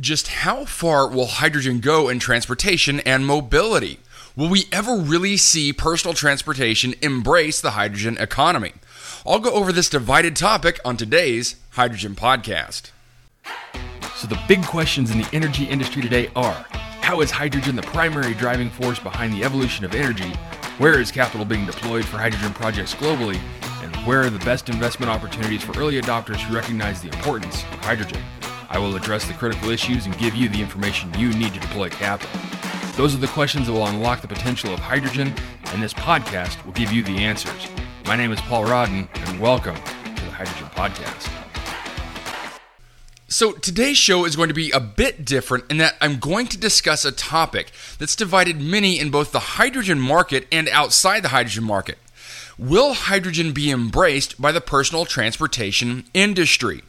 Just how far will hydrogen go in transportation and mobility? Will we ever really see personal transportation embrace the hydrogen economy? I'll go over this divided topic on today's Hydrogen Podcast. So, the big questions in the energy industry today are how is hydrogen the primary driving force behind the evolution of energy? Where is capital being deployed for hydrogen projects globally? And where are the best investment opportunities for early adopters who recognize the importance of hydrogen? I will address the critical issues and give you the information you need to deploy capital. Those are the questions that will unlock the potential of hydrogen, and this podcast will give you the answers. My name is Paul Rodden, and welcome to the Hydrogen Podcast. So, today's show is going to be a bit different in that I'm going to discuss a topic that's divided many in both the hydrogen market and outside the hydrogen market. Will hydrogen be embraced by the personal transportation industry?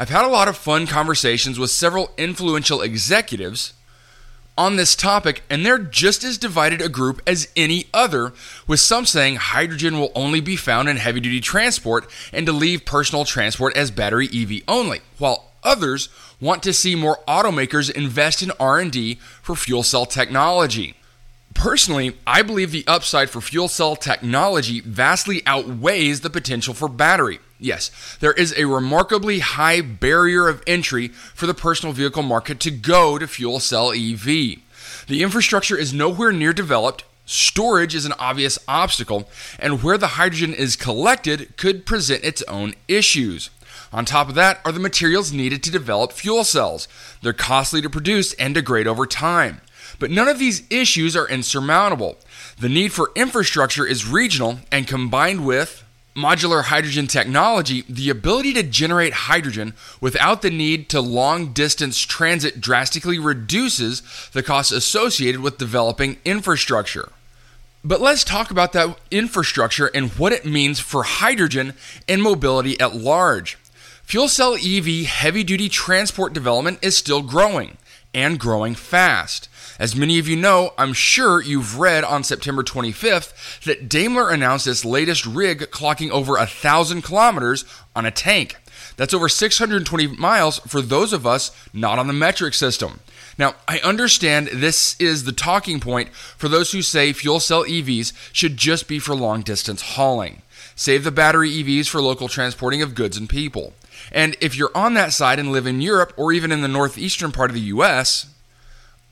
I've had a lot of fun conversations with several influential executives on this topic, and they're just as divided a group as any other, with some saying hydrogen will only be found in heavy duty transport and to leave personal transport as battery EV only, while others want to see more automakers invest in R&D for fuel cell technology. Personally, I believe the upside for fuel cell technology vastly outweighs the potential for battery. Yes, there is a remarkably high barrier of entry for the personal vehicle market to go to fuel cell EV. The infrastructure is nowhere near developed, storage is an obvious obstacle, and where the hydrogen is collected could present its own issues. On top of that are the materials needed to develop fuel cells. They're costly to produce and degrade over time. But none of these issues are insurmountable. The need for infrastructure is regional and combined with modular hydrogen technology, the ability to generate hydrogen without the need to long distance transit drastically reduces the costs associated with developing infrastructure. But let's talk about that infrastructure and what it means for hydrogen and mobility at large. Fuel cell EV heavy duty transport development is still growing and growing fast. As many of you know, I'm sure you've read on September 25th that Daimler announced its latest rig clocking over a thousand kilometers on a tank. That's over 620 miles for those of us not on the metric system. Now, I understand this is the talking point for those who say fuel cell EVs should just be for long distance hauling. Save the battery EVs for local transporting of goods and people. And if you're on that side and live in Europe or even in the northeastern part of the US,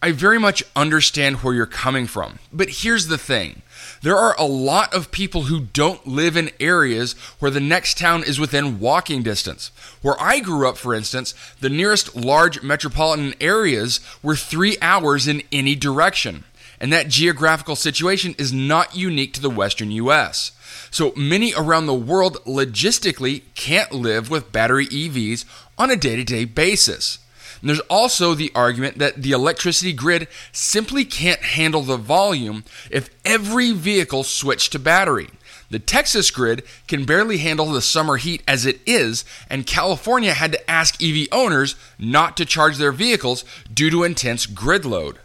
I very much understand where you're coming from. But here's the thing there are a lot of people who don't live in areas where the next town is within walking distance. Where I grew up, for instance, the nearest large metropolitan areas were three hours in any direction. And that geographical situation is not unique to the Western US. So many around the world logistically can't live with battery EVs on a day to day basis. And there's also the argument that the electricity grid simply can't handle the volume if every vehicle switched to battery. The Texas grid can barely handle the summer heat as it is, and California had to ask EV owners not to charge their vehicles due to intense grid load.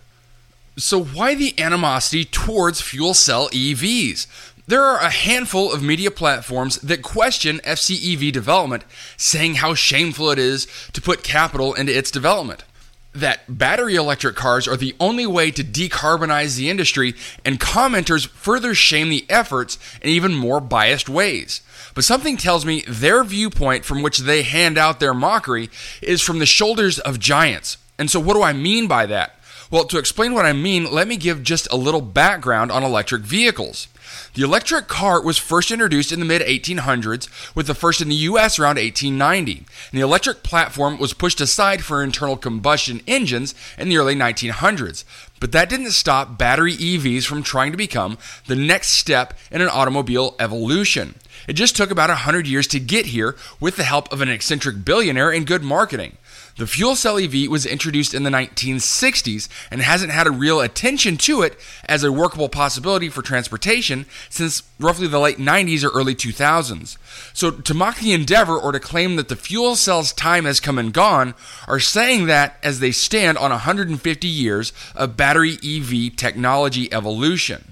So, why the animosity towards fuel cell EVs? There are a handful of media platforms that question FCEV development, saying how shameful it is to put capital into its development. That battery electric cars are the only way to decarbonize the industry, and commenters further shame the efforts in even more biased ways. But something tells me their viewpoint from which they hand out their mockery is from the shoulders of giants. And so, what do I mean by that? Well, to explain what I mean, let me give just a little background on electric vehicles. The electric car was first introduced in the mid 1800s, with the first in the US around 1890. And the electric platform was pushed aside for internal combustion engines in the early 1900s. But that didn't stop battery EVs from trying to become the next step in an automobile evolution. It just took about 100 years to get here with the help of an eccentric billionaire and good marketing. The fuel cell EV was introduced in the 1960s and hasn't had a real attention to it as a workable possibility for transportation since roughly the late 90s or early 2000s. So, to mock the endeavor or to claim that the fuel cell's time has come and gone are saying that as they stand on 150 years of battery EV technology evolution.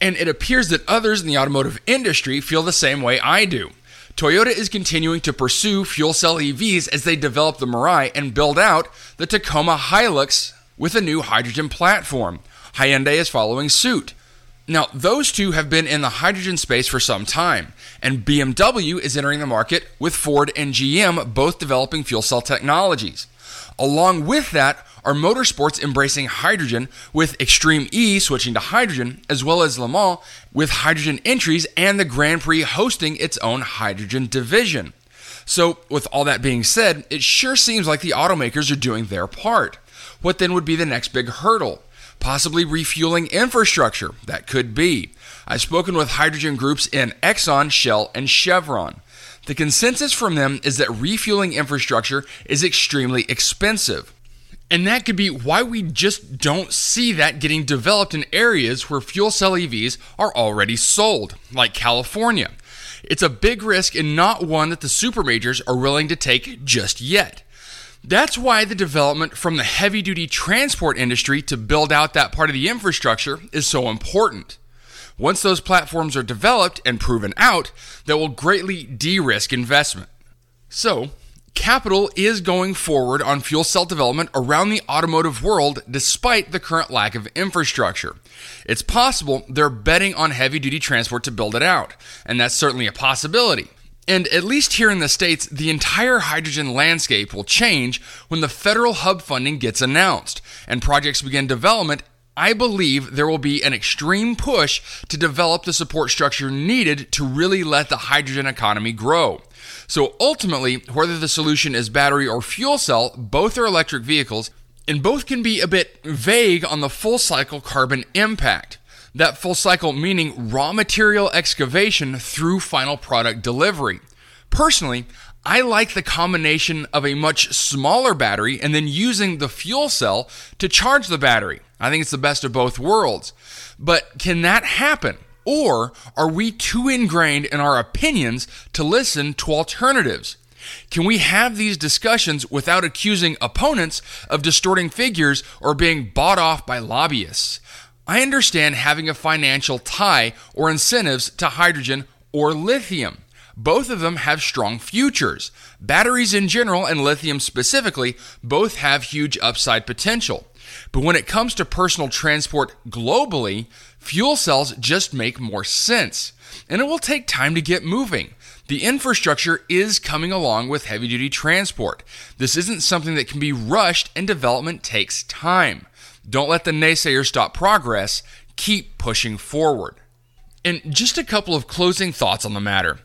And it appears that others in the automotive industry feel the same way I do. Toyota is continuing to pursue fuel cell EVs as they develop the Mirai and build out the Tacoma Hilux with a new hydrogen platform. Hyundai is following suit. Now, those two have been in the hydrogen space for some time, and BMW is entering the market with Ford and GM both developing fuel cell technologies. Along with that are motorsports embracing hydrogen, with Extreme E switching to hydrogen, as well as Le Mans with hydrogen entries and the Grand Prix hosting its own hydrogen division. So, with all that being said, it sure seems like the automakers are doing their part. What then would be the next big hurdle? Possibly refueling infrastructure. That could be. I've spoken with hydrogen groups in Exxon, Shell, and Chevron. The consensus from them is that refueling infrastructure is extremely expensive. And that could be why we just don't see that getting developed in areas where fuel cell EVs are already sold, like California. It's a big risk and not one that the super majors are willing to take just yet. That's why the development from the heavy duty transport industry to build out that part of the infrastructure is so important. Once those platforms are developed and proven out, that will greatly de risk investment. So, capital is going forward on fuel cell development around the automotive world despite the current lack of infrastructure. It's possible they're betting on heavy duty transport to build it out, and that's certainly a possibility. And at least here in the States, the entire hydrogen landscape will change when the federal hub funding gets announced and projects begin development. I believe there will be an extreme push to develop the support structure needed to really let the hydrogen economy grow. So ultimately, whether the solution is battery or fuel cell, both are electric vehicles, and both can be a bit vague on the full cycle carbon impact. That full cycle meaning raw material excavation through final product delivery. Personally, I like the combination of a much smaller battery and then using the fuel cell to charge the battery. I think it's the best of both worlds. But can that happen? Or are we too ingrained in our opinions to listen to alternatives? Can we have these discussions without accusing opponents of distorting figures or being bought off by lobbyists? I understand having a financial tie or incentives to hydrogen or lithium. Both of them have strong futures. Batteries in general and lithium specifically both have huge upside potential. But when it comes to personal transport globally, fuel cells just make more sense. And it will take time to get moving. The infrastructure is coming along with heavy duty transport. This isn't something that can be rushed, and development takes time. Don't let the naysayers stop progress. Keep pushing forward. And just a couple of closing thoughts on the matter.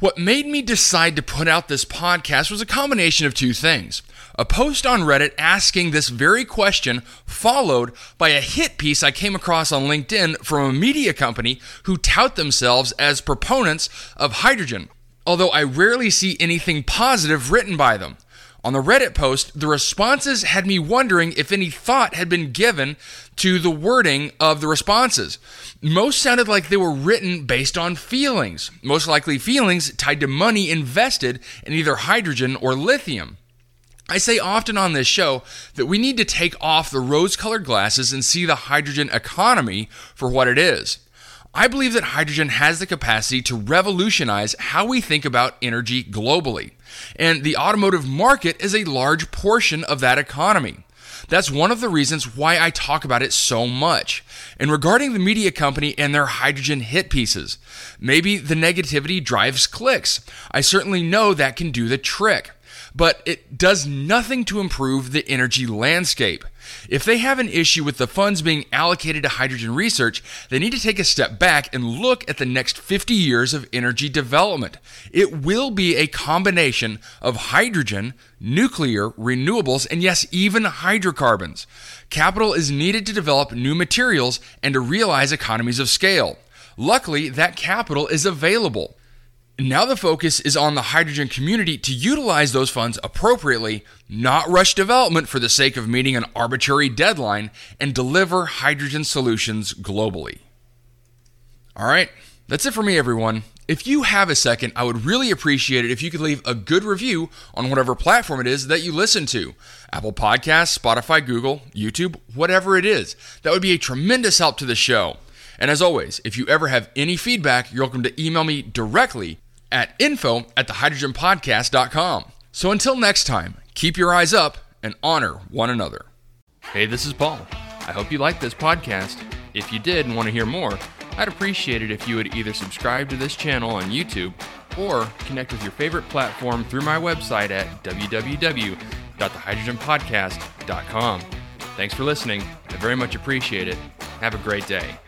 What made me decide to put out this podcast was a combination of two things. A post on Reddit asking this very question, followed by a hit piece I came across on LinkedIn from a media company who tout themselves as proponents of hydrogen, although I rarely see anything positive written by them. On the Reddit post, the responses had me wondering if any thought had been given to the wording of the responses. Most sounded like they were written based on feelings, most likely feelings tied to money invested in either hydrogen or lithium. I say often on this show that we need to take off the rose colored glasses and see the hydrogen economy for what it is. I believe that hydrogen has the capacity to revolutionize how we think about energy globally. And the automotive market is a large portion of that economy. That's one of the reasons why I talk about it so much. And regarding the media company and their hydrogen hit pieces, maybe the negativity drives clicks. I certainly know that can do the trick but it does nothing to improve the energy landscape. If they have an issue with the funds being allocated to hydrogen research, they need to take a step back and look at the next 50 years of energy development. It will be a combination of hydrogen, nuclear, renewables, and yes, even hydrocarbons. Capital is needed to develop new materials and to realize economies of scale. Luckily, that capital is available. Now the focus is on the hydrogen community to utilize those funds appropriately, not rush development for the sake of meeting an arbitrary deadline, and deliver hydrogen solutions globally. All right, that's it for me, everyone. If you have a second, I would really appreciate it if you could leave a good review on whatever platform it is that you listen to Apple Podcasts, Spotify, Google, YouTube, whatever it is. That would be a tremendous help to the show. And as always, if you ever have any feedback, you're welcome to email me directly at info at thehydrogenpodcast.com. So until next time, keep your eyes up and honor one another. Hey, this is Paul. I hope you liked this podcast. If you did and want to hear more, I'd appreciate it if you would either subscribe to this channel on YouTube or connect with your favorite platform through my website at www.thehydrogenpodcast.com. Thanks for listening. I very much appreciate it. Have a great day.